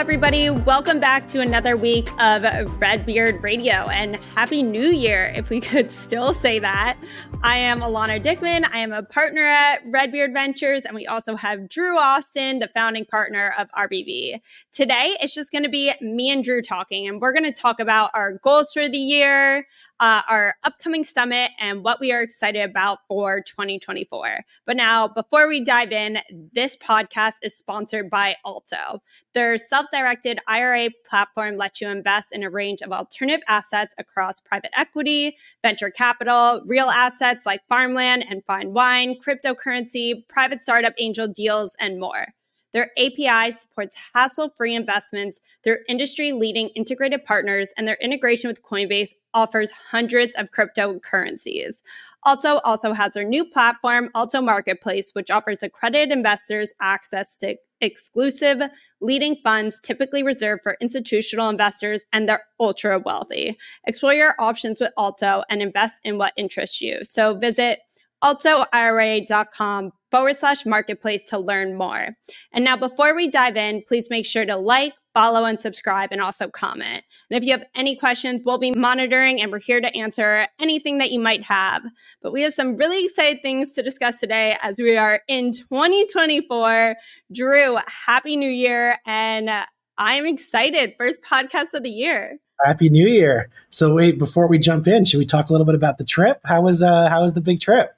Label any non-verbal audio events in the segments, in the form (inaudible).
everybody. Welcome back to another week of Redbeard Radio and Happy New Year, if we (laughs) could still say that. I am Elana Dickman. I am a partner at Redbeard Ventures, and we also have Drew Austin, the founding partner of RBV. Today, it's just going to be me and Drew talking, and we're going to talk about our goals for the year, uh, our upcoming summit and what we are excited about for 2024. But now, before we dive in, this podcast is sponsored by Alto. Their self directed IRA platform lets you invest in a range of alternative assets across private equity, venture capital, real assets like farmland and fine wine, cryptocurrency, private startup angel deals, and more. Their API supports hassle free investments, their industry leading integrated partners, and their integration with Coinbase offers hundreds of cryptocurrencies. Alto also has their new platform, Alto Marketplace, which offers accredited investors access to exclusive leading funds typically reserved for institutional investors and they're ultra wealthy. Explore your options with Alto and invest in what interests you. So visit altoira.com forward slash marketplace to learn more. And now, before we dive in, please make sure to like, follow, and subscribe, and also comment. And if you have any questions, we'll be monitoring and we're here to answer anything that you might have. But we have some really exciting things to discuss today as we are in 2024. Drew, Happy New Year. And I'm excited. First podcast of the year. Happy New Year. So wait, before we jump in, should we talk a little bit about the trip? How was uh how was the big trip?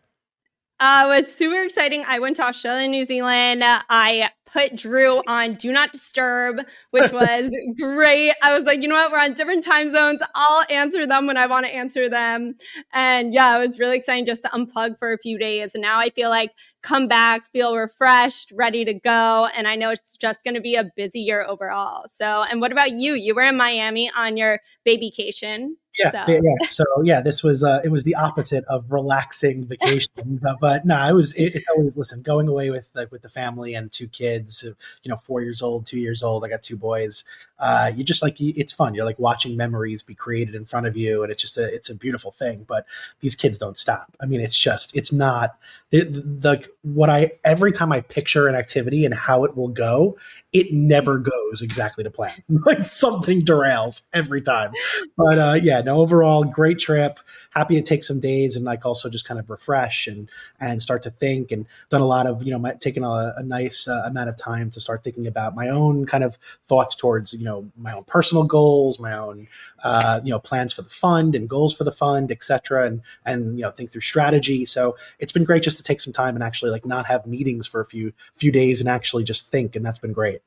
Uh, it was super exciting. I went to Australia, New Zealand. I put Drew on Do Not Disturb, which (laughs) was great. I was like, you know what? We're on different time zones. I'll answer them when I want to answer them. And yeah, it was really exciting just to unplug for a few days. And now I feel like come back, feel refreshed, ready to go. And I know it's just going to be a busy year overall. So, and what about you? You were in Miami on your babycation. Yeah, so. yeah. So yeah, this was uh, it was the opposite of relaxing vacation, (laughs) but, but no, it was. It, it's always listen going away with like with the family and two kids, you know, four years old, two years old. I got two boys. Uh, you just like it's fun. You're like watching memories be created in front of you, and it's just a it's a beautiful thing. But these kids don't stop. I mean, it's just it's not the what I every time I picture an activity and how it will go, it never goes exactly to plan. (laughs) like something derails every time. But uh, yeah, no, overall great trip. Happy to take some days and like also just kind of refresh and and start to think and done a lot of you know my, taking a, a nice uh, amount of time to start thinking about my own kind of thoughts towards you know my own personal goals, my own uh, you know plans for the fund and goals for the fund, etc. And and you know think through strategy. So it's been great just to take some time and actually like not have meetings for a few few days and actually just think and that's been great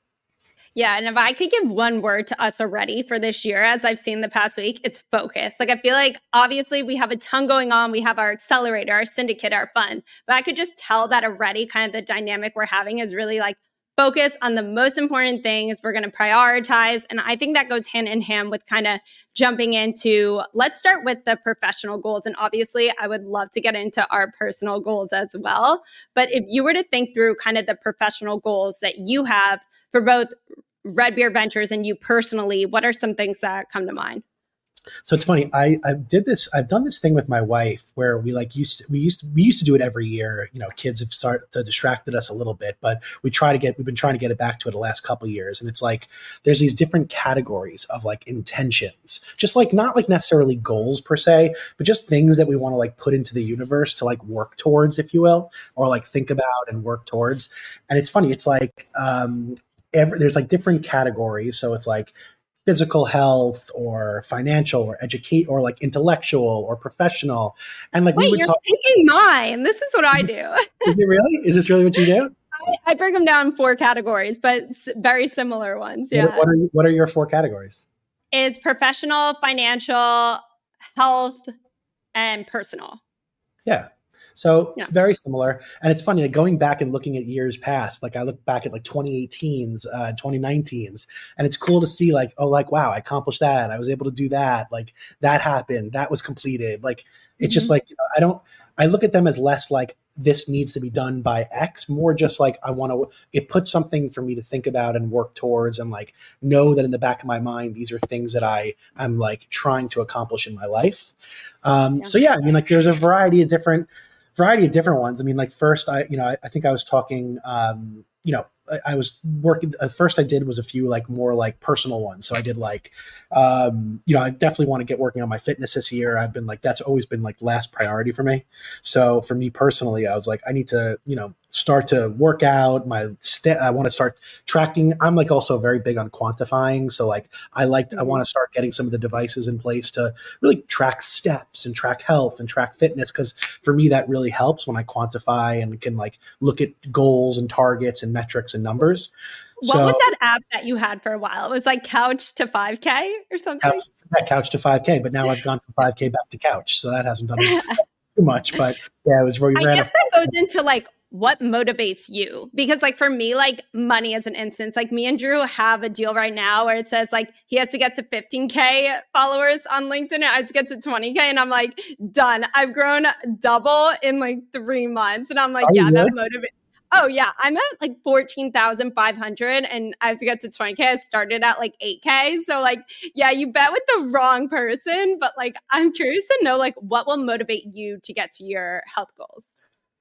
yeah, and if I could give one word to us already for this year, as I've seen the past week, it's focus. Like I feel like obviously we have a ton going on. We have our accelerator, our syndicate, our fund, but I could just tell that already. Kind of the dynamic we're having is really like focus on the most important things. We're going to prioritize. And I think that goes hand in hand with kind of jumping into let's start with the professional goals. And obviously, I would love to get into our personal goals as well. But if you were to think through kind of the professional goals that you have for both Redbeard Ventures and you personally, what are some things that come to mind? So it's funny. I, I did this. I've done this thing with my wife where we like used to, we used to, we used to do it every year. You know, kids have started to distracted us a little bit, but we try to get we've been trying to get it back to it the last couple years. And it's like there's these different categories of like intentions, just like not like necessarily goals per se, but just things that we want to like put into the universe to like work towards, if you will, or like think about and work towards. And it's funny. It's like um, Every, there's like different categories. So it's like physical health or financial or educate or like intellectual or professional. And like Wait, we would you're talk- taking mine. This is what I do. is it really? Is this really what you do? I, I break them down in four categories, but very similar ones. Yeah. What, what are what are your four categories? It's professional, financial, health, and personal. Yeah. So yeah. very similar. And it's funny, like going back and looking at years past, like I look back at like 2018s, uh, 2019s, and it's cool to see like, oh, like, wow, I accomplished that. I was able to do that. Like that happened. That was completed. Like, it's mm-hmm. just like, you know, I don't, I look at them as less like this needs to be done by X, more just like I want to, it puts something for me to think about and work towards and like know that in the back of my mind, these are things that I I'm like trying to accomplish in my life. Um, yeah. So yeah, I mean, like there's a variety of different, variety of different ones. I mean, like first, I you know, I, I think I was talking, um, you know, I was working. At first, I did was a few like more like personal ones. So I did like, um, you know, I definitely want to get working on my fitness this year. I've been like that's always been like last priority for me. So for me personally, I was like, I need to you know start to work out. My st- I want to start tracking. I'm like also very big on quantifying. So like I like I mm-hmm. want to start getting some of the devices in place to really track steps and track health and track fitness because for me that really helps when I quantify and can like look at goals and targets and metrics and numbers. What so, was that app that you had for a while? It was like Couch to 5K or something. Couch, yeah, couch to 5K, but now I've gone from 5K back to Couch, so that hasn't done (laughs) too much. But yeah, it was where I guess that goes into like what motivates you? Because like for me like money as an instance. Like me and drew have a deal right now where it says like he has to get to 15k followers on linkedin and i have to get to 20k and i'm like done. I've grown double in like three months. And i'm like Are yeah that motivates Oh yeah, I'm at like fourteen thousand five hundred, and I have to get to twenty k. I started at like eight k, so like yeah, you bet with the wrong person. But like, I'm curious to know like what will motivate you to get to your health goals.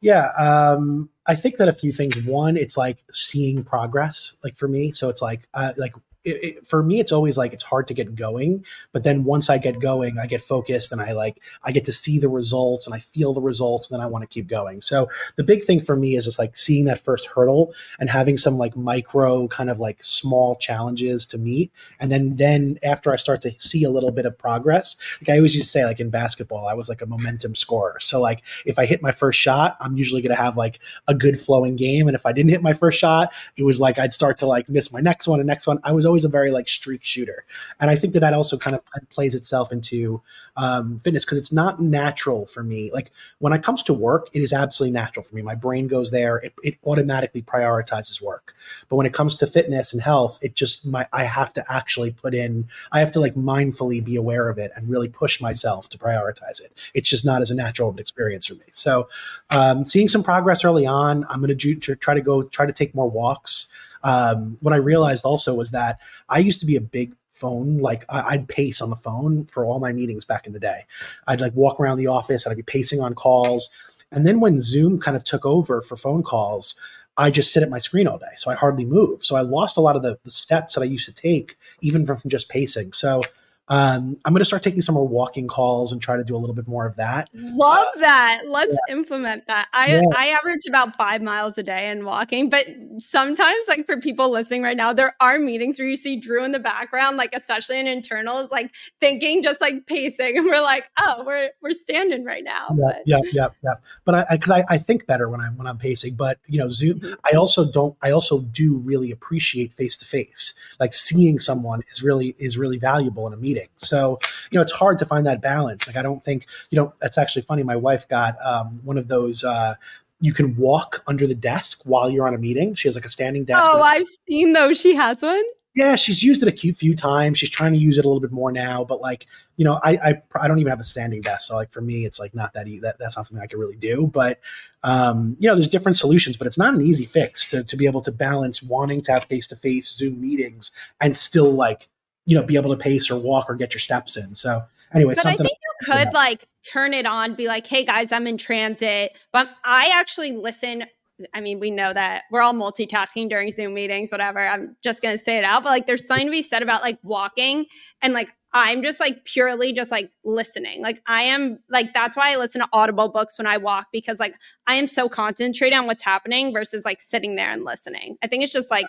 Yeah, um, I think that a few things. One, it's like seeing progress, like for me. So it's like, uh, like it, it, for me, it's always like it's hard to get going. But then once I get going, I get focused and I like I get to see the results and I feel the results, and then I want to keep going. So the big thing for me is just like seeing that first hurdle and having some like micro kind of like small challenges to meet, and then then after I start to see a little bit of progress, like I always used to say, like in basketball, I was like a momentum scorer. So like if I hit my first shot, I'm usually going to have like a good flowing game, and if I didn't hit my first shot, it was like I'd start to like miss my next one and next one. I was always always a very like streak shooter, and I think that that also kind of plays itself into um, fitness because it's not natural for me. Like when it comes to work, it is absolutely natural for me. My brain goes there; it, it automatically prioritizes work. But when it comes to fitness and health, it just my I have to actually put in. I have to like mindfully be aware of it and really push myself to prioritize it. It's just not as a natural experience for me. So, um, seeing some progress early on, I'm going to try to go try to take more walks um, what I realized also was that I used to be a big phone like i'd pace on the phone for all my meetings back in the day i'd like walk around the office and i'd be pacing on calls and then when zoom kind of took over for phone calls I just sit at my screen all day. So I hardly move. So I lost a lot of the, the steps that I used to take, even from, from just pacing. So um, I'm going to start taking some more walking calls and try to do a little bit more of that. Love uh, that. Let's yeah. implement that. I yeah. I average about five miles a day in walking, but sometimes, like for people listening right now, there are meetings where you see Drew in the background, like especially in internals, like thinking, just like pacing, (laughs) and we're like, oh, we're we're standing right now. Yeah, but. yeah, yeah, yeah. But I because I, I, think better when I'm when I'm pacing. But you know, Zoom. Mm-hmm. I also don't. I also do really appreciate face to face. Like seeing someone is really is really valuable in a meeting So, you know, it's hard to find that balance. Like, I don't think, you know, that's actually funny. My wife got um, one of those, uh, you can walk under the desk while you're on a meeting. She has like a standing desk. Oh, I've seen those. She has one. Yeah, she's used it a few times. She's trying to use it a little bit more now, but like you know, I I, I don't even have a standing desk, so like for me, it's like not that, e- that that's not something I can really do. But um, you know, there's different solutions, but it's not an easy fix to to be able to balance wanting to have face to face Zoom meetings and still like you know, be able to pace or walk or get your steps in. So anyway, but I think you could like turn it on, be like, hey guys, I'm in transit. But I actually listen. I mean, we know that we're all multitasking during Zoom meetings, whatever. I'm just gonna say it out, but like there's something to be said about like walking and like I'm just like purely just like listening. Like I am like that's why I listen to audible books when I walk because like I am so concentrated on what's happening versus like sitting there and listening. I think it's just like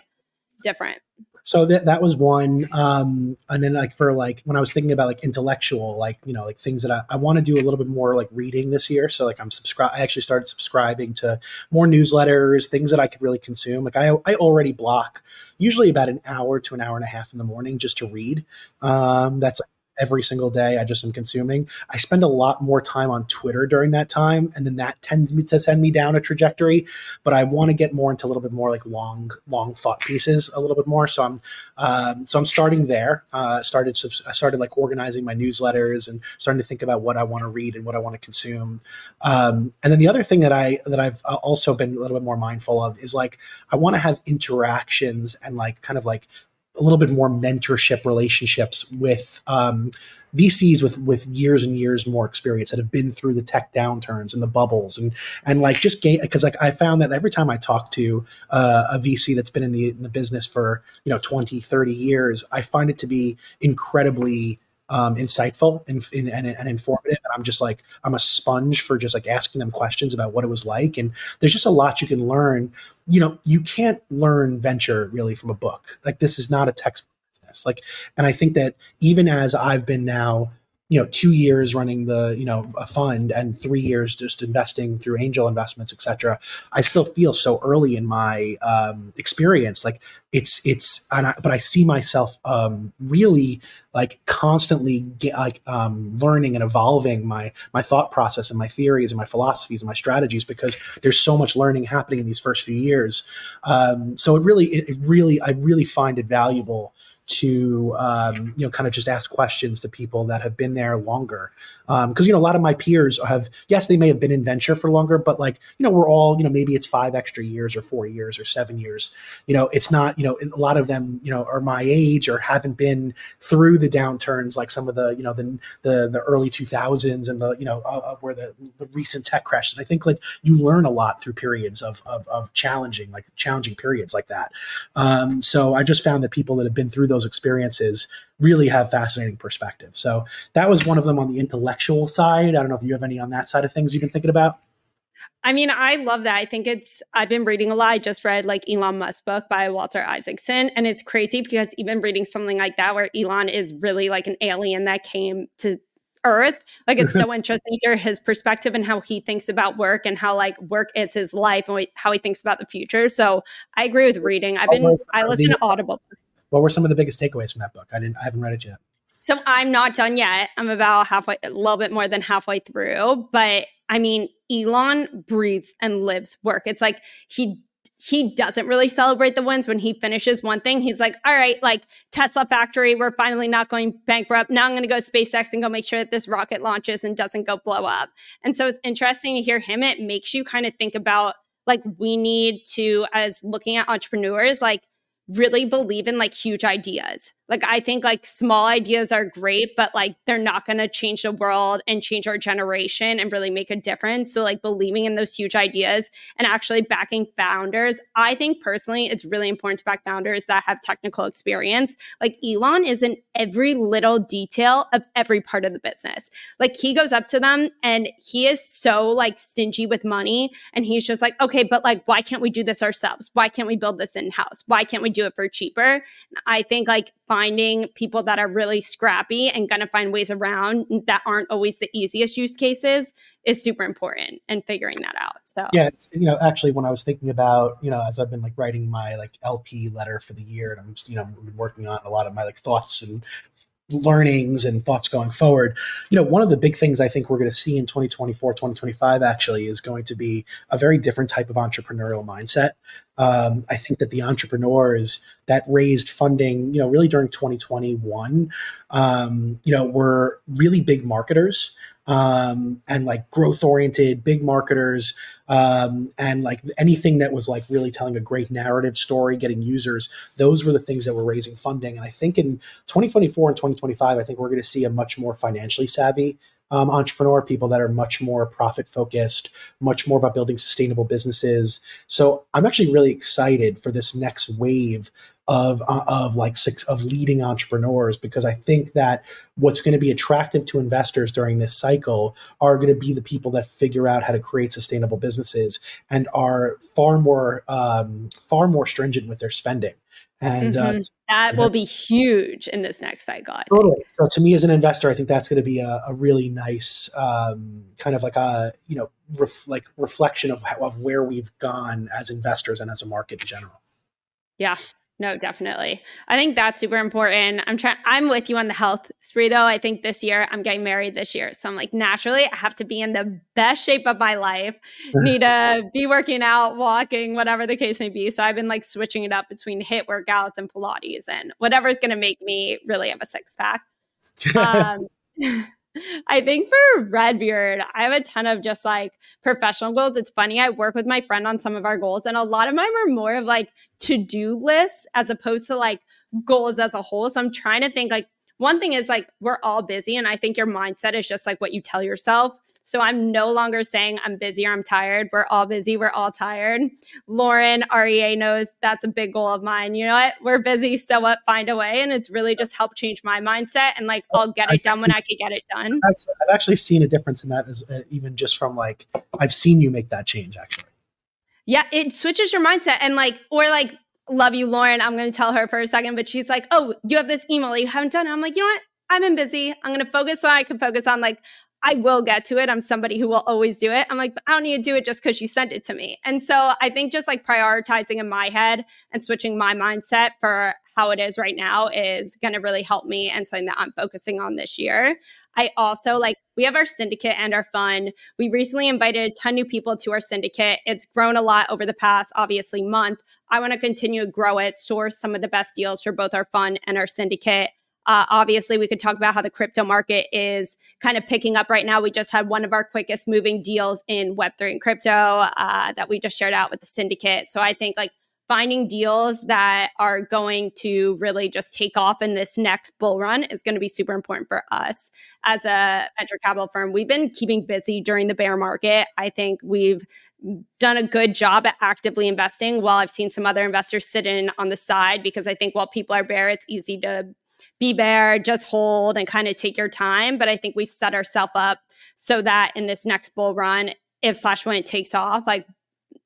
different so that that was one um and then like for like when i was thinking about like intellectual like you know like things that i, I want to do a little bit more like reading this year. So like i'm subscribe i actually started subscribing to more newsletters things that i could really consume. Like i i already block usually about an hour to an hour and a half in the morning just to read. Um that's every single day I just am consuming. I spend a lot more time on Twitter during that time, and then that tends me to send me down a trajectory. But I want to get more into a little bit more like long, long thought pieces a little bit more. So I'm, um, so I'm starting there. Uh, started, I started like organizing my newsletters and starting to think about what I want to read and what I want to consume. Um, and then the other thing that I that I've uh, also been a little bit more mindful of is like I want to have interactions and like kind of like a little bit more mentorship relationships with um, VCs with with years and years more experience that have been through the tech downturns and the bubbles and and like just gain because like I found that every time I talk to uh, a VC that's been in the in the business for you know 20 30 years I find it to be incredibly um, insightful and, and, and, informative. And I'm just like, I'm a sponge for just like asking them questions about what it was like. And there's just a lot you can learn. You know, you can't learn venture really from a book. Like this is not a textbook business. Like, and I think that even as I've been now you know two years running the you know a fund and three years just investing through angel investments etc i still feel so early in my um, experience. Like it's it's I, but i see myself um, really like constantly get, like um, learning and evolving my my thought process and my theories and my philosophies and my strategies because there's so much learning happening in these first few years. Um, so it really it, it really i really find it valuable to um, you know kind of just ask questions to people that have been there longer. Because um, you know a lot of my peers have yes they may have been in venture for longer but like you know we're all you know maybe it's five extra years or four years or seven years. You know it's not you know a lot of them you know are my age or haven't been through the downturns like some of the you know the the, the early 2000s and the you know uh, uh, where the, the recent tech crashes and i think like you learn a lot through periods of of, of challenging like challenging periods like that. Um, so i just found that people that have been through those those experiences really have fascinating perspective. So that was one of them on the intellectual side. I don't know if you have any on that side of things you've been thinking about. I mean, I love that. I think it's, I've been reading a lot. I just read like Elon Musk book by Walter Isaacson. And it's crazy because even reading something like that, where Elon is really like an alien that came to Earth, like it's (laughs) so interesting to hear his perspective and how he thinks about work and how like work is his life and how he thinks about the future. So I agree with reading. I've been, I listen to Audible. What were some of the biggest takeaways from that book? I didn't. I haven't read it yet. So I'm not done yet. I'm about halfway, a little bit more than halfway through. But I mean, Elon breathes and lives work. It's like he he doesn't really celebrate the wins when he finishes one thing. He's like, all right, like Tesla factory, we're finally not going bankrupt. Now I'm going to go SpaceX and go make sure that this rocket launches and doesn't go blow up. And so it's interesting to hear him. It makes you kind of think about like we need to, as looking at entrepreneurs, like really believe in like huge ideas like I think like small ideas are great, but like they're not going to change the world and change our generation and really make a difference. So like believing in those huge ideas and actually backing founders. I think personally it's really important to back founders that have technical experience. Like Elon is in every little detail of every part of the business. Like he goes up to them and he is so like stingy with money and he's just like, "Okay, but like why can't we do this ourselves? Why can't we build this in-house? Why can't we do it for cheaper?" I think like finding people that are really scrappy and going to find ways around that aren't always the easiest use cases is super important and figuring that out. So yeah, you know, actually, when I was thinking about you know, as I've been like writing my like LP letter for the year, and I'm you know working on a lot of my like thoughts and learnings and thoughts going forward you know one of the big things i think we're going to see in 2024 2025 actually is going to be a very different type of entrepreneurial mindset um, i think that the entrepreneurs that raised funding you know really during 2021 um, you know were really big marketers um, and like growth oriented big marketers um, and like anything that was like really telling a great narrative story getting users those were the things that were raising funding. And i think in 2024 and 2025 i think we're going to see a much more financially savvy um, entrepreneur, people that are much more profit focused, much more about building sustainable businesses. So I'm actually really excited for this next wave of uh, of like six of leading entrepreneurs because I think that what's going to be attractive to investors during this cycle are going to be the people that figure out how to create sustainable businesses and are far more um, far more stringent with their spending. And uh, mm-hmm. uh, that will be huge in this next cycle. Totally. So to me, as an investor, I think that's going to be a, a really nice um, kind of like a you know ref, like reflection of of where we've gone as investors and as a market in general. Yeah, no, definitely. I think that's super important. I'm trying I'm with you on the health spree though. I think this year I'm getting married this year. So I'm like naturally I have to be in the best shape of my life. (laughs) Need to be working out, walking, whatever the case may be. So I've been like switching it up between HIIT workouts and Pilates and whatever's gonna make me really have a six pack. (laughs) Um, (laughs) I think for Redbeard, I have a ton of just like professional goals. It's funny, I work with my friend on some of our goals, and a lot of mine are more of like to do lists as opposed to like goals as a whole. So I'm trying to think like, one thing is like we're all busy and i think your mindset is just like what you tell yourself. So i'm no longer saying i'm busy or i'm tired. We're all busy we're all tired. Lauren rea knows that's a big goal of mine. You know what? We're busy so what? Find a way. And it's really just helped change my mindset and like i'll get it done when i can get it done. I've actually seen a difference in that as uh, even just from like i've seen you make that change actually. Yeah, it switches your mindset and like, or like love you, Lauren. I'm going to tell her for a second, but she's like, oh, you have this email you haven't done. I'm like, you know what? I've been busy. I'm going to focus so I can focus on like, I will get to it. I'm somebody who will always do it. I'm like, I don't need to do it just because you sent it to me. And so I think just like prioritizing in my head and switching my mindset for how it is right now is going to really help me and something that I'm focusing on this year. I also like, we have our syndicate and our fund. We recently invited a ton new people to our syndicate. It's grown a lot over the past, obviously, month. I want to continue to grow it, source some of the best deals for both our fund and our syndicate. Uh, obviously, we could talk about how the crypto market is kind of picking up right now. We just had one of our quickest moving deals in Web3 and crypto uh, that we just shared out with the syndicate. So I think like finding deals that are going to really just take off in this next bull run is going to be super important for us as a venture capital firm. We've been keeping busy during the bear market. I think we've done a good job at actively investing while I've seen some other investors sit in on the side because I think while people are bear, it's easy to be there, just hold and kind of take your time. But I think we've set ourselves up so that in this next bull run, if slash when it takes off, like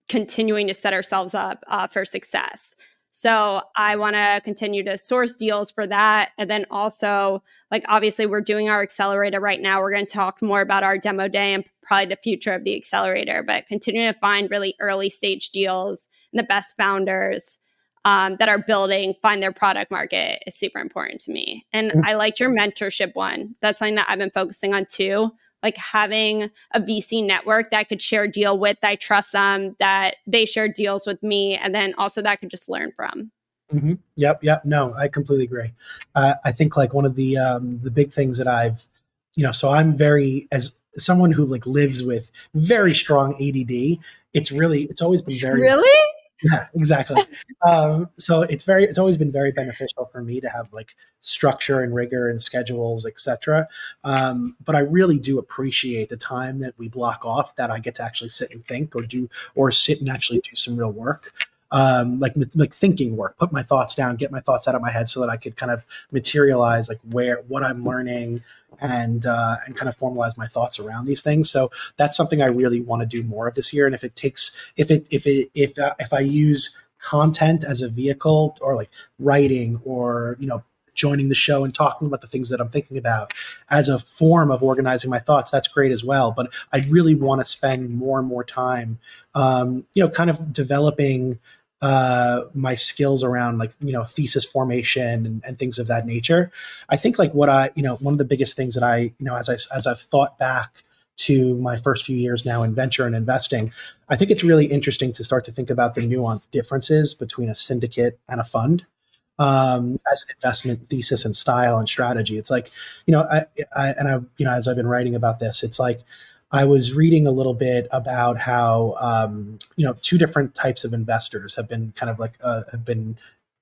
continuing to set ourselves up uh, for success. So I want to continue to source deals for that. And then also, like, obviously, we're doing our accelerator right now. We're going to talk more about our demo day and probably the future of the accelerator, but continuing to find really early stage deals and the best founders um, that are building find their product market is super important to me. And mm-hmm. I liked your mentorship one. That's something that I've been focusing on too. Like having a VC network that could share deal with, I trust them, that they share deals with me, and then also that I could just learn from. Mm-hmm. Yep, yep. No, I completely agree. Uh, I think like one of the um, the big things that I've, you know, so I'm very as someone who like lives with very strong ADD. It's really it's always been very really yeah, exactly. um, so it's very, it's always been very beneficial for me to have like structure and rigor and schedules, etc. Um, but I really do appreciate the time that we block off that I get to actually sit and think or do, or sit and actually do some real work um, like like thinking work, put my thoughts down, get my thoughts out of my head, so that I could kind of materialize like where what I'm learning and uh, and kind of formalize my thoughts around these things. So that's something I really want to do more of this year. And if it takes if it if it if uh, if I use content as a vehicle or like writing or you know joining the show and talking about the things that I'm thinking about as a form of organizing my thoughts, that's great as well. But I really want to spend more and more time, um, you know, kind of developing uh, my skills around like you know thesis formation and, and, things of that nature. I think like what I you know one of the biggest things that I you know as I as I've thought back to my first few years now in venture and investing, I think it's really interesting to start to think about the nuanced differences between a syndicate and a fund. Um, as an investment thesis and style and strategy, it's like you know, I, I and I you know as I've been writing about this, it's like I was reading a little bit about how um, you know two different types of investors have been kind of like uh, have been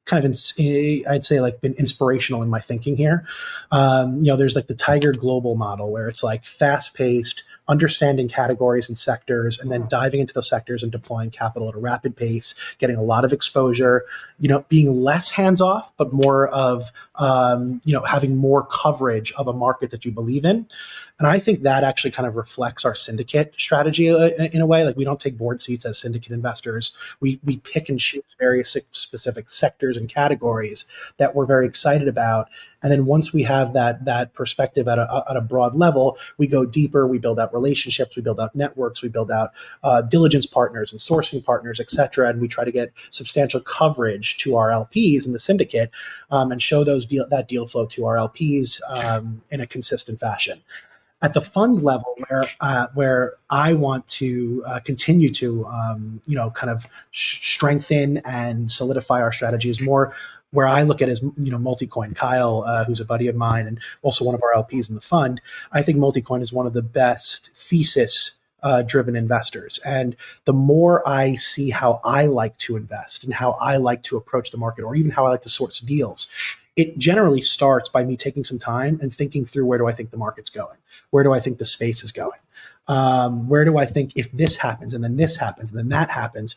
kind of in, I'd say like been inspirational in my thinking here. Um, you know, there's like the Tiger Global model where it's like fast paced, understanding categories and sectors and then diving into the sectors and deploying capital at a rapid pace, getting a lot of exposure, you know, being less hands off, but more of, um, you know, having more coverage of a market that you believe in. And I think that actually kind of reflects our syndicate strategy uh, in a way. Like we don't take board seats as syndicate investors. We, we pick and choose various specific sectors and categories that we're very excited about. And then once we have that, that perspective at a, at a broad level, we go deeper, we build out relationships, we build out networks, we build out uh, diligence partners and sourcing partners, et cetera. And we try to get substantial coverage to our LPs in the syndicate um, and show those deal, that deal flow to our LPs um, in a consistent fashion at the fund level where uh, where I want to uh, continue to um, you know kind of sh- strengthen and solidify our strategy is more where I look at as you know Multicoin. Kyle, uh, who's a buddy of mine and also one of our LPs in the fund, I think Multicoin is one of the best thesis uh, driven investors. And the more I see how I like to invest and how I like to approach the market, or even how I like to source deals, it generally starts by me taking some time and thinking through where do I think the market's going? Where do I think the space is going? um, where do I think if this happens and then this happens and then that happens,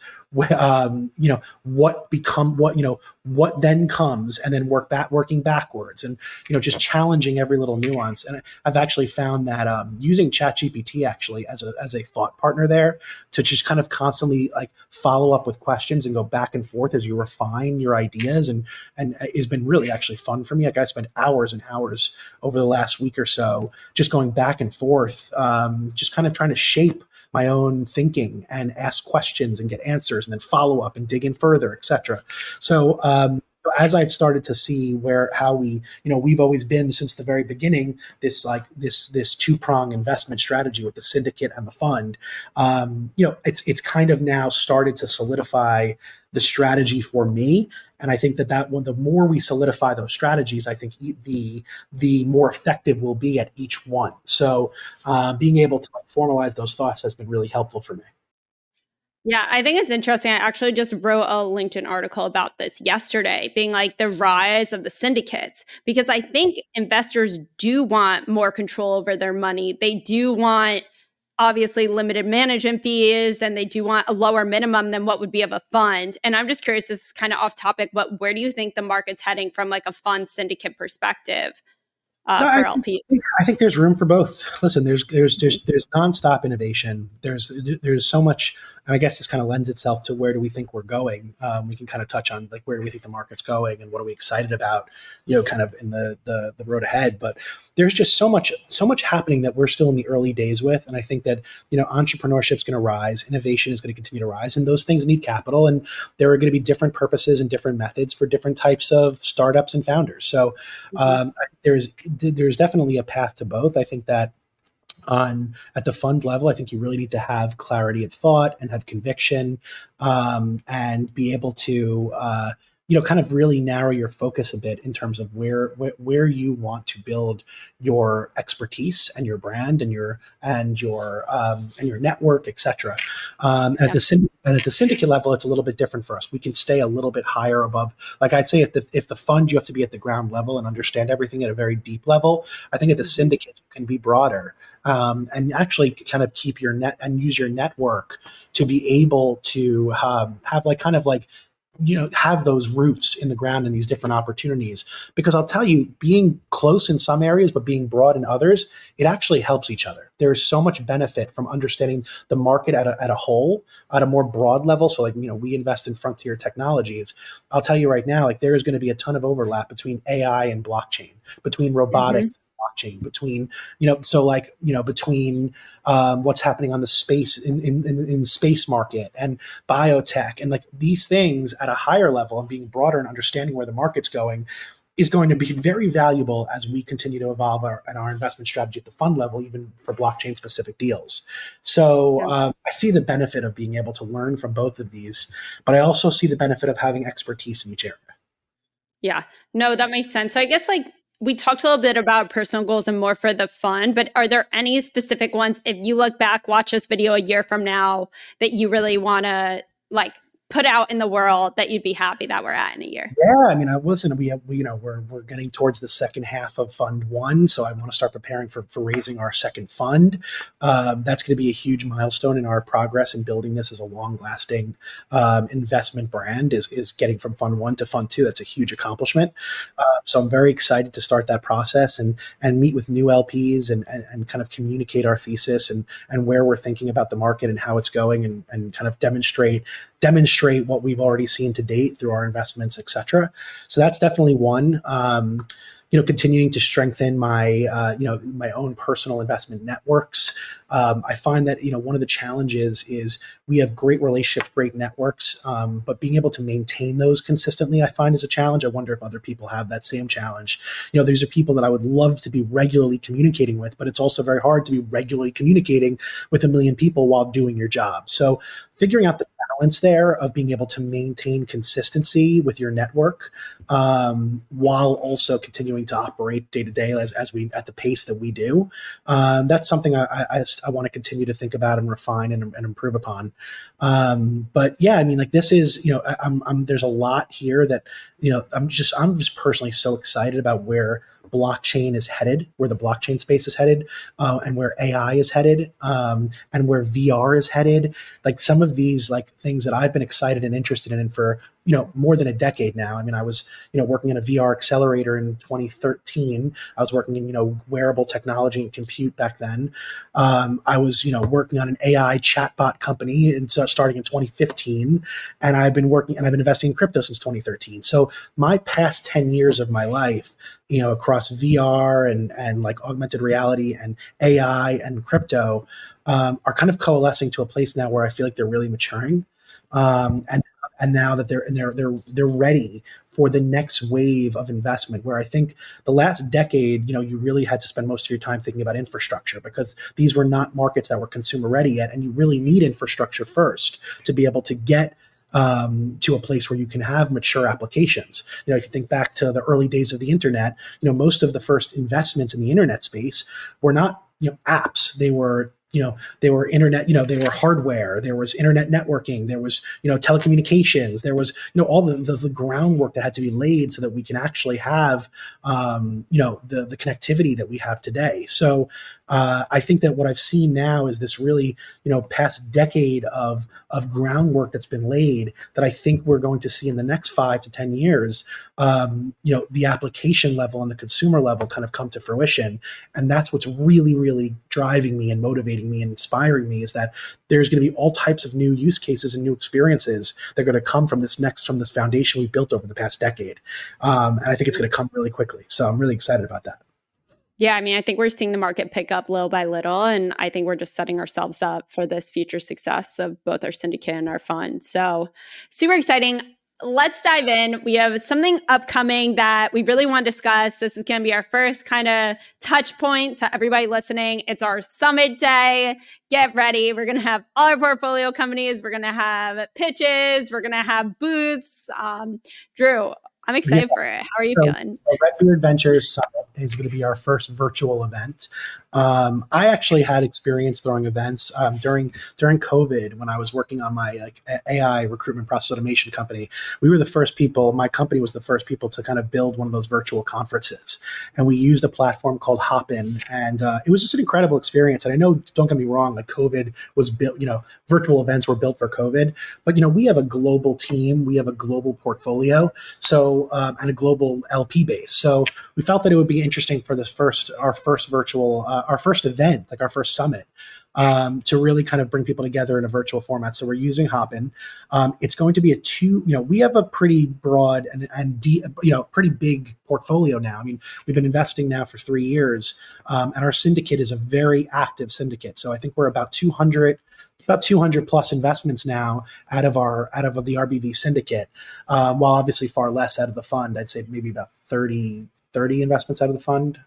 um, you know, what become what you know what then comes and then work back working backwards and you know just challenging every little nuance. And I've actually found that um, using ChatGPT actually as a as a thought partner there to just kind of constantly like follow up with questions and go back and forth as you refine your ideas and and it's been really actually fun for me. Like I spent hours and hours over the last week or so just going back and forth, um, just kind kind of trying to shape my own thinking and ask questions and get answers and then follow up and dig in further, etc. So um, as I've started to see where how we, you know, we've always been since the very beginning this like this this two prong investment strategy with the syndicate and the fund. Um, you know, it's it's kind of now started to solidify the strategy for me, and I think that that one, the more we solidify those strategies, I think the the more effective we'll be at each one. So, uh, being able to like, formalize those thoughts has been really helpful for me. Yeah, I think it's interesting. I actually just wrote a LinkedIn article about this yesterday, being like the rise of the syndicates, because I think investors do want more control over their money. They do want obviously limited management fees and they do want a lower minimum than what would be of a fund. And I'm just curious, this is kind of off topic, but where do you think the market's heading from like a fund syndicate perspective? uh, no, for I LP? Think, I think there's room for both. Listen, there's there's there's there's nonstop innovation. There's there's so much, and I guess this kind of lends itself to where do we think we're going. Um, we can kind of touch on like where do we think the market's going and what are we excited about, you know, kind of in the the, the road ahead. But there's just so much so much happening that we're still in the early days with, and I think that you know entrepreneurship is going to rise, innovation is going to continue to rise, and those things need capital, and there are going to be different purposes and different methods for different types of startups and founders. So mm-hmm. um, there's there's definitely a path to both. I think that on at the fund level i think you really need to have clarity of thought and have conviction um, and be able to uh, you know kind of really narrow your focus a bit in terms of where where, where you want to build your expertise and your brand and your and your um, and your network etc um, and yeah. at the and at the syndicate level it's a little bit different for us we can stay a little bit higher above like i'd say if the if the fund you have to be at the ground level and understand everything at a very deep level i think at the mm-hmm. syndicate you can be broader um, and actually kind of keep your net and use your network to be able to um, have like kind of like you know have those roots in the ground in these different opportunities. Because i'll tell you being close in some areas but being broad in others it actually helps each other. There's so much benefit from understanding the market at a, at a whole at a more broad level. So like you know we invest in frontier technologies. I'll tell you right now like there is going to be a ton of overlap between ai and blockchain between robotics mm-hmm blockchain between you know so like you know between um, what's happening on the space in, in, in, in space market and biotech and like these things at a higher level and being broader and understanding where the market's going is going to be very valuable as we continue to evolve our, in our investment strategy at the fund level, even for blockchain specific deals. So yeah. um, I see the benefit of being able to learn from both of these, but I also see the benefit of having expertise in each area. Yeah, no, that makes sense. So I guess like we talked a little bit about personal goals and more for the fun, but are there any specific ones if you look back, watch this video a year from now that you really want to like put out in the world that you'd be happy that we're at in a year? Yeah, I mean, I listen. We, have, we you know we're we're getting towards the second half of Fund One, so I want to start preparing for for raising our second fund. Um, that's going to be a huge milestone in our progress in building this as a long lasting um, investment brand. Is is getting from Fund One to Fund Two. That's a huge accomplishment. Uh, so I'm very excited to start that process and and meet with new LPs and, and and kind of communicate our thesis and and where we're thinking about the market and how it's going and and kind of demonstrate demonstrate what we've already seen to date through our investments, et cetera. So that's definitely one. Um, you know, continuing to strengthen my, uh, you know, my own personal investment networks. Um, I find that, you know, one of the challenges is we have great relationships, great networks, um, but being able to maintain those consistently, I find is a challenge. I wonder if other people have that same challenge. You know, these are people that I would love to be regularly communicating with, but it's also very hard to be regularly communicating with a million people while doing your job. So figuring out the balance there of being able to maintain consistency with your network um, while also continuing to operate day to day as, as we at the pace that we do. Um, that's something I, I, I want to continue to think about and refine and, and improve upon. Um, but yeah, I mean, like this is you know, I'm, I'm there's a lot here that you know I'm just I'm just personally so excited about where blockchain is headed, where the blockchain space is headed, uh, and where AI is headed, um, and where VR is headed. Like some of these like things that I've been excited and interested in for you know more than a decade now. I mean, I was you know working in a VR accelerator in 2013. I was working in you know wearable technology and compute back then. Um, I was you know working on an AI chatbot company and starting in 2015, and I've been working and I've been investing in crypto since 2013. So my past 10 years of my life, you know, across VR and and like augmented reality and AI and crypto, um, are kind of coalescing to a place now where I feel like they're really maturing. Um, and and now that they're they're they're they're ready for the next wave of investment where i think the last decade you know you really had to spend most of your time thinking about infrastructure because these were not markets that were consumer ready yet and you really need infrastructure first to be able to get um, to a place where you can have mature applications. You know, if you think back to the early days of the internet, you know, most of the first investments in the internet space were not you know apps; they were you know they were internet you know they were hardware there was internet networking there was you know telecommunications there was you know all the, the, the groundwork that had to be laid so that we can actually have um, you know the the connectivity that we have today. So uh, I think that what I've seen now is this really, you know, past decade of of groundwork that's been laid that I think we're going to see in the next five to ten years. Um, you know, the application level and the consumer level kind of come to fruition, and that's what's really, really driving me and motivating me and inspiring me is that there's going to be all types of new use cases and new experiences that are going to come from this next from this foundation we built over the past decade, um, and I think it's going to come really quickly. So I'm really excited about that. Yeah, I mean, I think we're seeing the market pick up little by little. And I think we're just setting ourselves up for this future success of both our syndicate and our fund. So, super exciting. Let's dive in. We have something upcoming that we really want to discuss. This is going to be our first kind of touch point to everybody listening. It's our summit day. Get ready. We're going to have all our portfolio companies. We're going to have pitches. We're going to have booths. Um, Drew, I'm excited yeah. for it. How are you so, feeling? Redbeard Ventures Summit is going to be our first virtual event. Um, I actually had experience throwing events um, during during COVID when I was working on my like AI recruitment process automation company. We were the first people. My company was the first people to kind of build one of those virtual conferences, and we used a platform called Hopin, and uh, it was just an incredible experience. And I know, don't get me wrong, like COVID was built. You know, virtual events were built for COVID, but you know, we have a global team, we have a global portfolio, so um, and a global LP base. So we felt that it would be interesting for this first our first virtual. Uh, our first event, like our first summit, um, to really kind of bring people together in a virtual format. So we're using Hopin. Um, it's going to be a two. You know, we have a pretty broad and and de- you know pretty big portfolio now. I mean, we've been investing now for three years, um, and our syndicate is a very active syndicate. So I think we're about two hundred about 200 plus investments now out of our out of the RBV syndicate, um, while obviously far less out of the fund. I'd say maybe about 30, 30 investments out of the fund.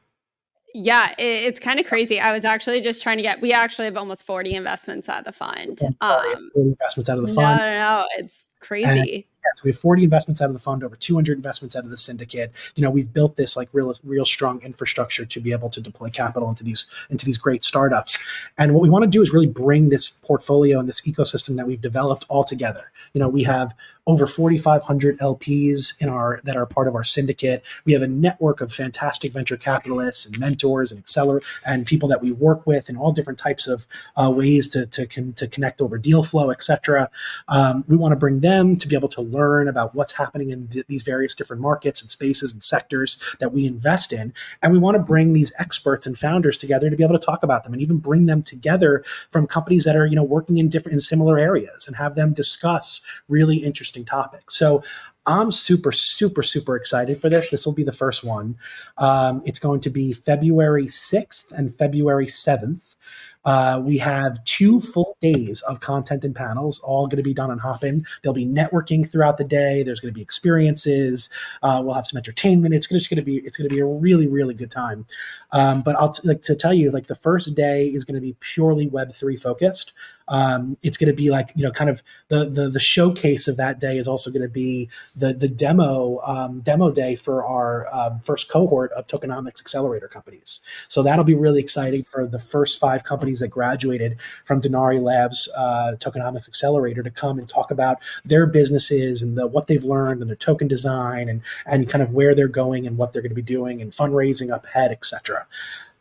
Yeah, it, it's kind of crazy. I was actually just trying to get. We actually have almost forty investments out of the fund. Um, investments out of the fund. No, no, no, it's crazy. And, so we have 40 investments out of the fund, over 200 investments out of the syndicate. You know, we've built this like real, real strong infrastructure to be able to deploy capital into these into these great startups. And what we want to do is really bring this portfolio and this ecosystem that we've developed all together. You know, we have over 4,500 LPs in our that are part of our syndicate. We have a network of fantastic venture capitalists and mentors and acceler and people that we work with in all different types of uh, ways to to, con- to connect over deal flow, etc. Um, we want to bring them to be able to learn about what's happening in d- these various different markets and spaces and sectors that we invest in, and we want to bring these experts and founders together to be able to talk about them and even bring them together from companies that are you know working in different in similar areas and have them discuss really interesting topics. So I'm super, super, super excited for this. This will be the first one. Um, it's going to be February 6th and February 7th. Uh, we have two full days of content and panels, all going to be done on Hopin. There'll be networking throughout the day. There's going to be experiences. Uh, we'll have some entertainment. It's just going to be it's going to be a really really good time. Um, but I'll t- like to tell you, like the first day is going to be purely Web three focused. Um, it's going to be like you know, kind of the the the showcase of that day is also going to be the the demo um, demo day for our um, first cohort of tokenomics accelerator companies. So that'll be really exciting for the first five companies that graduated from Denarii Labs uh, Tokenomics Accelerator to come and talk about their businesses and the, what they've learned and their token design and and kind of where they're going and what they're going to be doing and fundraising up ahead, etc.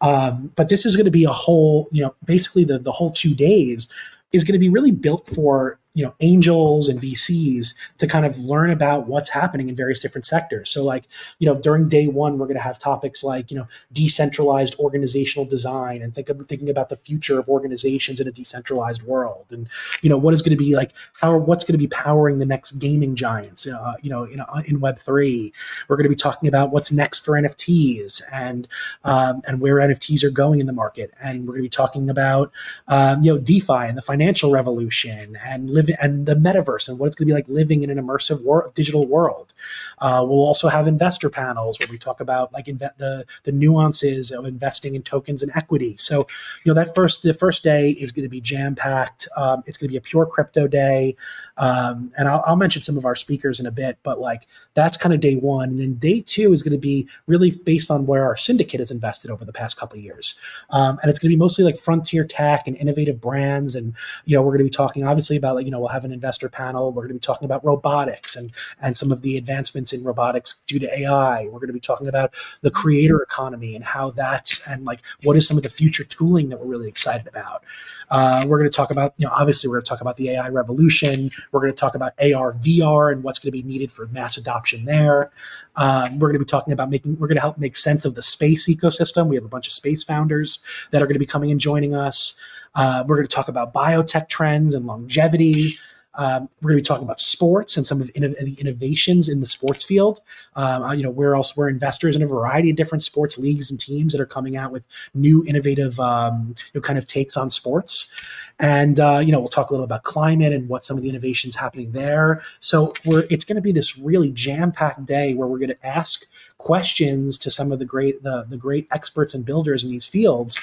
Um, but this is going to be a whole, you know, basically the the whole two days is going to be really built for you know angels and VCs to kind of learn about what's happening in various different sectors. So like you know during day one we're going to have topics like you know decentralized organizational design and think of thinking about the future of organizations in a decentralized world and you know what is going to be like how what's going to be powering the next gaming giants uh, you know in, in Web three. We're going to be talking about what's next for NFTs and um, and where NFTs are going in the market and we're going to be talking about um, you know DeFi and the financial revolution and living and the metaverse and what it's going to be like living in an immersive wor- digital world. Uh, we'll also have investor panels where we talk about like inve- the the nuances of investing in tokens and equity. So, you know, that first the first day is going to be jam packed. Um, it's going to be a pure crypto day, um, and I'll, I'll mention some of our speakers in a bit. But like that's kind of day one, and then day two is going to be really based on where our syndicate has invested over the past couple of years, um, and it's going to be mostly like frontier tech and innovative brands, and you know, we're going to be talking obviously about like you we'll have an investor panel. We're going to be talking about robotics and and some of the advancements in robotics due to AI. We're going to be talking about the creator economy and how that's and like what is some of the future tooling that we're really excited about. Uh, we're going to talk about you know obviously we're going to talk about the AI revolution. We're going to talk about AR VR and what's going to be needed for mass adoption there. Um, we're going to be talking about making we're going to help make sense of the space ecosystem. We have a bunch of space founders that are going to be coming and joining us. Uh, we're going to talk about biotech trends and longevity. Um, we're going to be talking about sports and some of the innovations in the sports field. Um, uh, you know, we're also we're investors in a variety of different sports leagues and teams that are coming out with new innovative um, you know, kind of takes on sports. And uh, you know, we'll talk a little about climate and what some of the innovations happening there. So we're it's going to be this really jam packed day where we're going to ask questions to some of the great the, the great experts and builders in these fields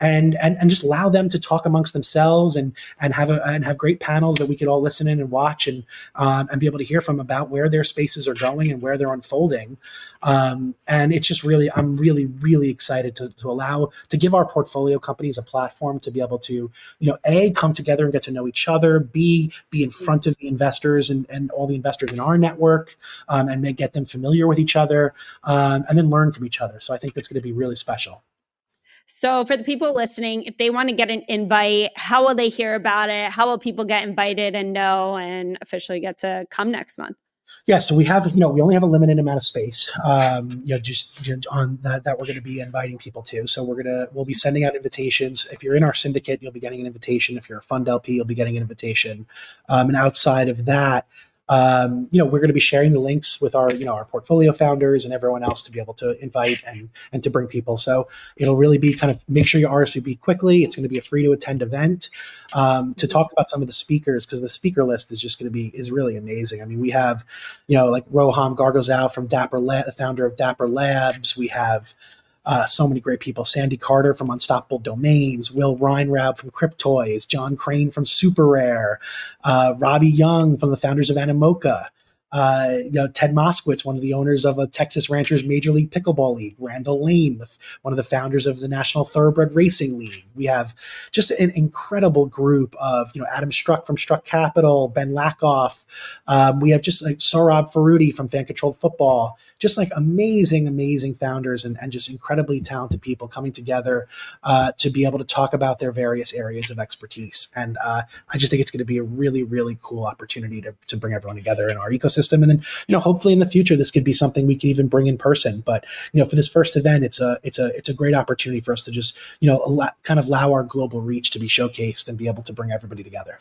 and, and and just allow them to talk amongst themselves and and have a, and have great panels that we could all listen in and watch and um, and be able to hear from about where their spaces are going and where they're unfolding. Um, and it's just really I'm really really excited to, to allow to give our portfolio companies a platform to be able to you know a come together and get to know each other b be in front of the investors and, and all the investors in our network um, and may get them familiar with each other um, and then learn from each other. So I think that's going to be really special. So, for the people listening, if they want to get an invite, how will they hear about it? How will people get invited and know and officially get to come next month? Yeah, so we have, you know, we only have a limited amount of space, um, you know, just you know, on that, that we're going to be inviting people to. So we're going to, we'll be sending out invitations. If you're in our syndicate, you'll be getting an invitation. If you're a fund LP, you'll be getting an invitation. Um, and outside of that, um, you know, we're going to be sharing the links with our, you know, our portfolio founders and everyone else to be able to invite and and to bring people. So it'll really be kind of make sure you RSVP quickly. It's going to be a free to attend event um, to talk about some of the speakers because the speaker list is just going to be is really amazing. I mean, we have, you know, like Roham Gharegozlou from Dapper, La- the founder of Dapper Labs. We have uh, so many great people. Sandy Carter from Unstoppable Domains, Will Weinraub from Cryptoys, John Crain from SuperRare, uh, Robby Yung from the founders of Animoca, uh, you know, Ted Moskowitz, one of the owners of a Texas Ranchers Major League Pickleball League, Randall Lane, one of the founders of the National Thoroughbred Racing League. We have just an incredible group of, you know, Adam Struck from Struck Capital, Ben Lakoff. Um, we have just like Sohrob Farudi from Fan Controlled Football, just like amazing, amazing founders and, and just incredibly talented people coming together uh, to be able to talk about their various areas of expertise. And uh, I just think it's going to be a really, really cool opportunity to, to bring everyone together in our ecosystem. And then, you know, hopefully in the future, this could be something we can even bring in person. But, you know, for this first event, it's a, it's a, it's a great opportunity for us to just, you know, allow, kind of allow our global reach to be showcased and be able to bring everybody together.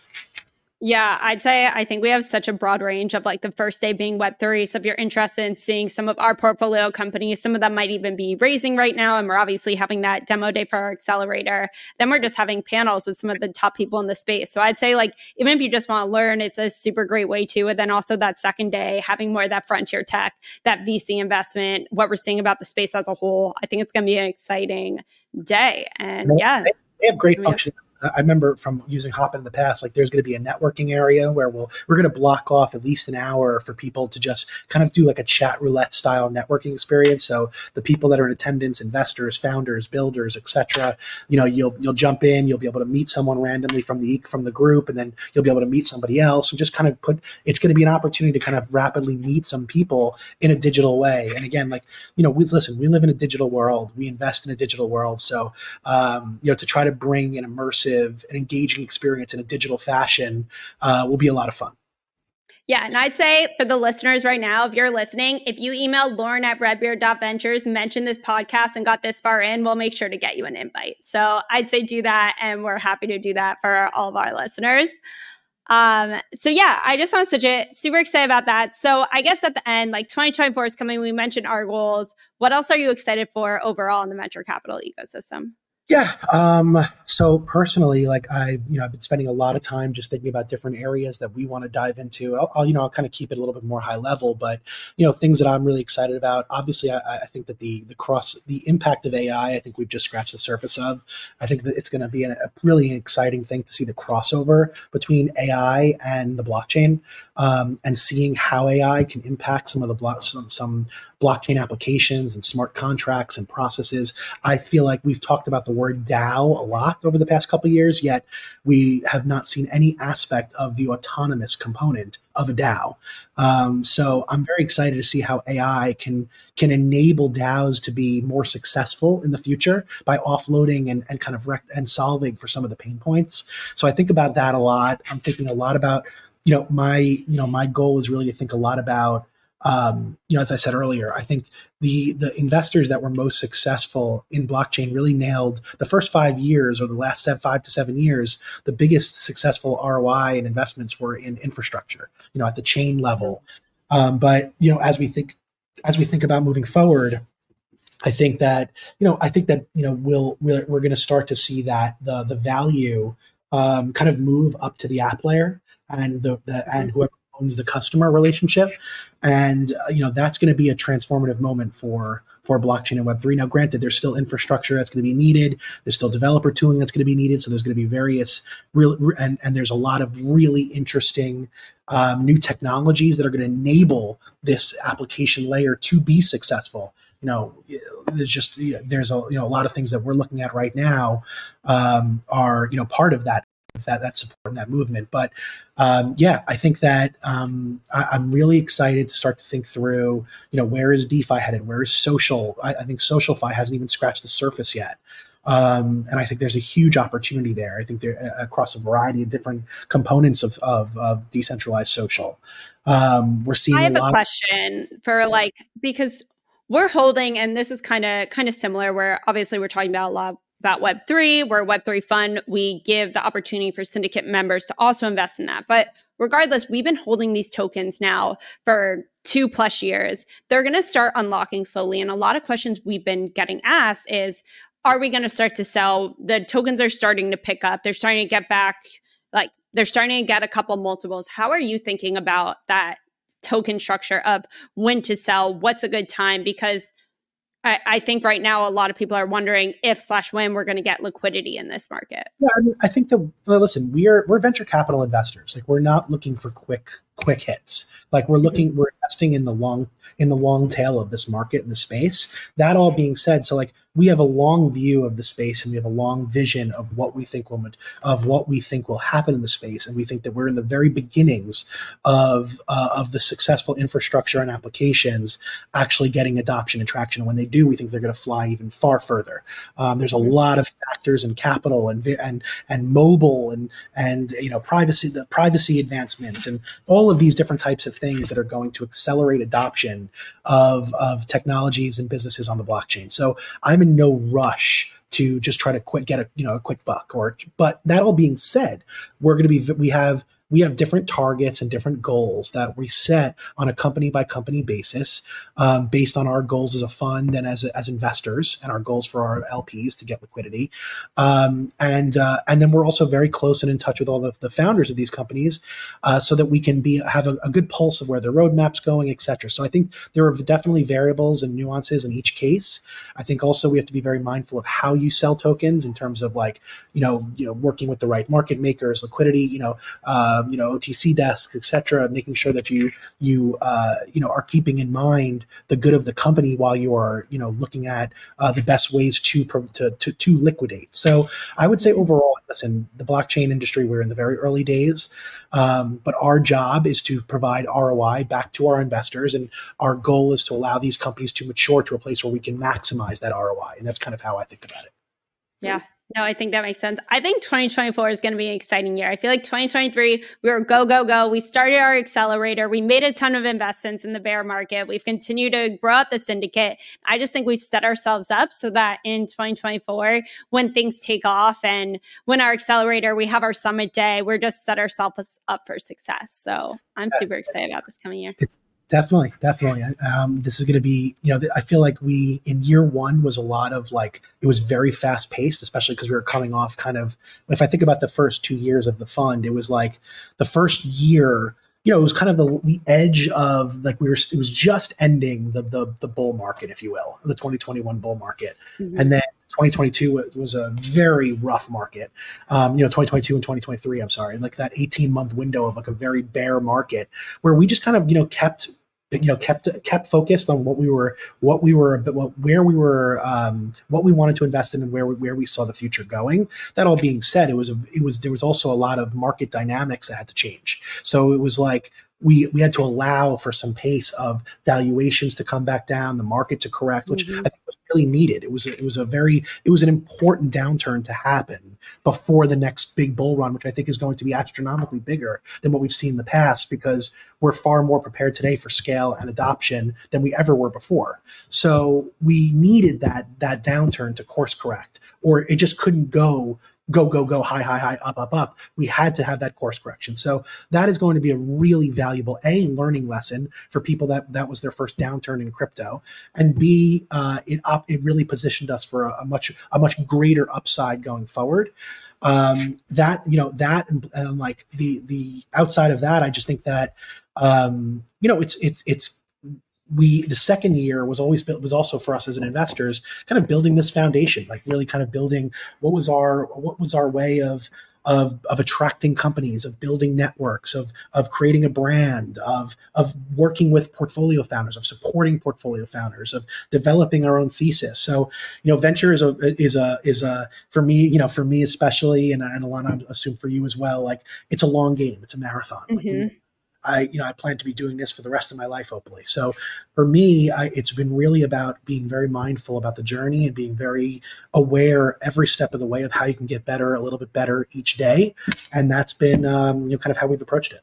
Yeah, I'd say I think we have such a broad range of like the first day being Web3. So if you're interested in seeing some of our portfolio companies, some of them might even be raising right now. And we're obviously having that demo day for our accelerator. Then we're just having panels with some of the top people in the space. So I'd say like, even if you just want to learn, it's a super great way to. And then also that second day, having more of that frontier tech, that VC investment, what we're seeing about the space as a whole. I think it's going to be an exciting day. And they, yeah. They, they have great functionality I remember from using Hopin in the past, like there's going to be a networking area where we'll we're going to block off at least an hour for people to just kind of do like a chat roulette style networking experience. So the people that are in attendance, investors, founders, builders, etc. You know, you'll you'll jump in, you'll be able to meet someone randomly from the from the group, and then you'll be able to meet somebody else, and just kind of put. It's going to be an opportunity to kind of rapidly meet some people in a digital way. And again, like you know, we listen, we live in a digital world, we invest in a digital world, so um, you know, to try to bring an immersive and engaging experience in a digital fashion uh, will be a lot of fun. Yeah, and I'd say for the listeners right now, if you're listening, if you email Lauren at redbeard.ventures, mention this podcast and got this far in, we'll make sure to get you an invite. So I'd say do that, and we're happy to do that for all of our listeners. Um, so yeah, I just want to say super excited about that. So I guess at the end, like 2024 is coming. We mentioned our goals. What else are you excited for overall in the venture capital ecosystem? Yeah. Um, so personally, like I, you know, I've been spending a lot of time just thinking about different areas that we want to dive into. I'll, I'll, you know, I'll kind of keep it a little bit more high level, but you know, things that I'm really excited about. Obviously, I, I think that the the cross, the impact of AI, I think we've just scratched the surface of. I think that it's going to be a, a really exciting thing to see the crossover between AI and the blockchain, um, and seeing how AI can impact some of the block, some some blockchain applications and smart contracts and processes. I feel like we've talked about the word DAO a lot over the past couple years, yet we have not seen any aspect of the autonomous component of a DAO. Um, so I'm very excited to see how AI can can enable DAOs to be more successful in the future by offloading and, and kind of rec- and solving for some of the pain points. So I think about that a lot. I'm thinking a lot about you know my you know my goal is really to think a lot about um, you know, as I said earlier, I think the the investors that were most successful in blockchain really nailed the first five years or the last five to seven years. The biggest successful ROI and investments were in infrastructure, you know, at the chain level. Um, but you know, as we think as we think about moving forward, I think that you know, I think that you know, we'll we're, we're going to start to see that the the value um, kind of move up to the app layer and the, the and whoever owns the customer relationship. And uh, you know that's going to be a transformative moment for for blockchain and web3 now granted there's still infrastructure that's going to be needed. There's still developer tooling that's going to be needed. So there's going to be various real and, and there's a lot of really interesting um, new technologies that are going to enable this application layer to be successful. You know there's just you know, there's a you know a lot of things that we're looking at right now um, are you know part of that that that support and that movement. But um, yeah, I think that um, I, am really excited to start to think through, you know, where is DeFi headed? Where is social? I, I think SocialFi hasn't even scratched the surface yet. Um, and I think there's a huge opportunity there. I think there across a variety of different components of, of, of decentralized social. Um, we're seeing. I have a, a question for like because we're holding, and this is kind of kind of similar. Where obviously we're talking about a lot about Web3, where Web3 Fund, we give the opportunity for syndicate members to also invest in that. But regardless, we've been holding these tokens now for two plus years. They're going to start unlocking slowly. And a lot of questions we've been getting asked is, are we going to start to sell? The tokens are starting to pick up. They're starting to get back, like they're starting to get a couple multiples. How are you thinking about that token structure of when to sell? What's a good time? Because I, I, think right now a lot of people are wondering if slash when we're going to get liquidity in this market. Yeah, I, mean, I think that well, listen, we are we're venture capital investors. Like we're not looking for quick quick hits. Like we're mm-hmm. looking, we're investing in the long in the long tail of this market and the space. That all being said, so like we have a long view of the space and we have a long vision of what we think will of what we think will happen in the space, and we think that we're in the very beginnings of uh, of the successful infrastructure and applications actually getting adoption and traction. And when they do, we think they're going to fly even far further. Um, there's a mm-hmm. lot of factors and capital and and and mobile and and you know privacy the privacy advancements and all of these different types of things that are going to accelerate adoption of of technologies and businesses on the blockchain. So I'm in no rush to just try to get a you know a quick buck or but that all being said we're going to be we have we have different targets and different goals that we set on a company by company basis um, based on our goals as a fund and as, as investors and our goals for our LPs to get liquidity. Um, and uh, and then we're also very close and in touch with all of the founders of these companies uh, so that we can be have a, a, good pulse of where their roadmap's going, et cetera. So I think there are definitely variables and nuances in each case. I think also we have to be very mindful of how you sell tokens in terms of like, you know, you know, working with the right market makers, liquidity, you know, um, you know, OTC desks, etc. Making sure that you you uh, you know are keeping in mind the good of the company while you are you know looking at uh, the best ways to, to to to liquidate. So I would say overall, listen, the blockchain industry we're in the very early days, um, but our job is to provide ROI back to our investors, and our goal is to allow these companies to mature to a place where we can maximize that ROI, and that's kind of how I think about it. Yeah, no, I think that makes sense. I think 2024 is going to be an exciting year. I feel like 2023, we were go, go, go. We started our accelerator. We made a ton of investments in the bear market. We've continued to grow out the syndicate. I just think we've set ourselves up so that in 2024, when things take off and when our accelerator, we have our summit day, we're just set ourselves up for success. So I'm super excited about this coming year. Definitely, definitely. Um, this is going to be, you know, I feel like we in year one was a lot of like it was very fast paced, especially because we were coming off kind of. If I think about the first two years of the fund, it was like the first year you know, it was kind of the, the edge of like we were, it was just ending the, the, the bull market, if you will, the 2021 bull market. Mm-hmm. And then 2022 was a very rough market. Um, you know, 2022 and 2023, I'm sorry, like that 18 month window of like a very bear market where we just kind of, you know, kept you know kept kept focused on what we were what we were where we were um, what we wanted to invest in and where we, where we saw the future going. That all being said it was a, it was there was also a lot of market dynamics that had to change. So it was like we we had to allow for some pace of valuations to come back down, the market to correct, which mm-hmm. I think was really needed. It was it was a very it was an important downturn to happen before the next big bull run, which I think is going to be astronomically bigger than what we've seen in the past because we're far more prepared today for scale and adoption than we ever were before. So we needed that that downturn to course correct, or it just couldn't go go, go, go, high, high, high, up, up, up. We had to have that course correction. So that is going to be a really valuable A learning lesson for people that that was their first downturn in crypto, and B uh, it up it really positioned us for a, a, much a much greater upside going forward. Um, that you know that and, and like the the outside of that, I just think that um, you know it's it's it's we the second year was always built was also for us as an investors kind of building this foundation like really kind of building what was our what was our way of of, of attracting companies, of building networks, of, of creating a brand, of, of working with portfolio founders, of supporting portfolio founders, of developing our own thesis. So, you know, venture is a, is a, is a, for me, you know, for me especially, and, and Elana, I assume for you as well, like it's a long game. It's a marathon. Mm-hmm. Like, I, you know, I plan to be doing this for the rest of my life, hopefully. So for me, I, it's been really about being very mindful about the journey and being very aware every step of the way of how you can get better, a little bit better each day. And that's been, um, you know, kind of how we've approached it.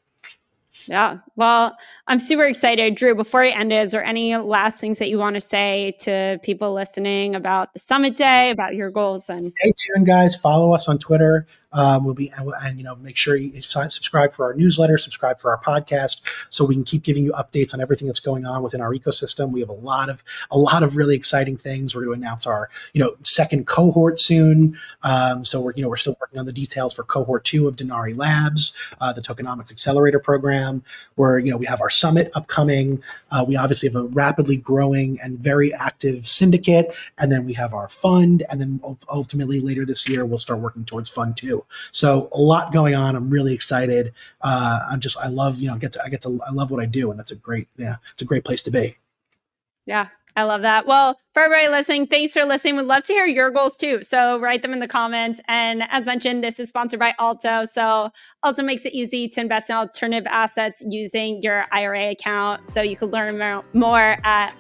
Yeah. Well, I'm super excited. Drew, before I end is there any last things that you want to say to people listening about the summit day, about your goals? And stay tuned, guys. Follow us on Twitter. Um, we'll be and, you know make sure you subscribe for our newsletter, subscribe for our podcast, so we can keep giving you updates on everything that's going on within our ecosystem. We have a lot of a lot of really exciting things. We're going to announce our you know second cohort soon. Um, so we're you know we're still working on the details for cohort two of Denarii Labs, uh, the tokenomics accelerator program. Where you know we have our summit upcoming. Uh, we obviously have a rapidly growing and very active syndicate, and then we have our fund, and then ultimately later this year we'll start working towards fund two. So a lot going on. I'm really excited. Uh, I'm just I love you know get to I get to I love what I do, and that's a great yeah it's a great place to be. Yeah, I love that. Well, for everybody listening, thanks for listening. We'd love to hear your goals too. So write them in the comments. And as mentioned, this is sponsored by Alto. So Alto makes it easy to invest in alternative assets using your IRA account. So you can learn more at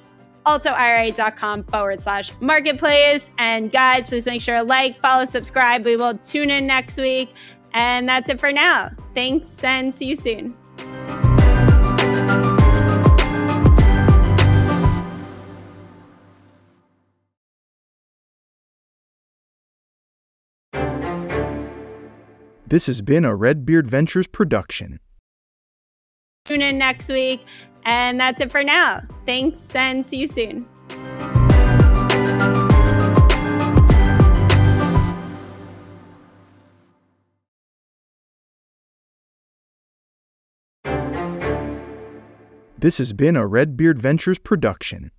altoira.com forward slash marketplace. And guys, please make sure to like, follow, subscribe. We will tune in next week. And that's it for now. Thanks and see you soon. This has been a Red Beard Ventures production. Tune in next week. And that's it for now. Thanks and see you soon. This has been a Red Beard Ventures production.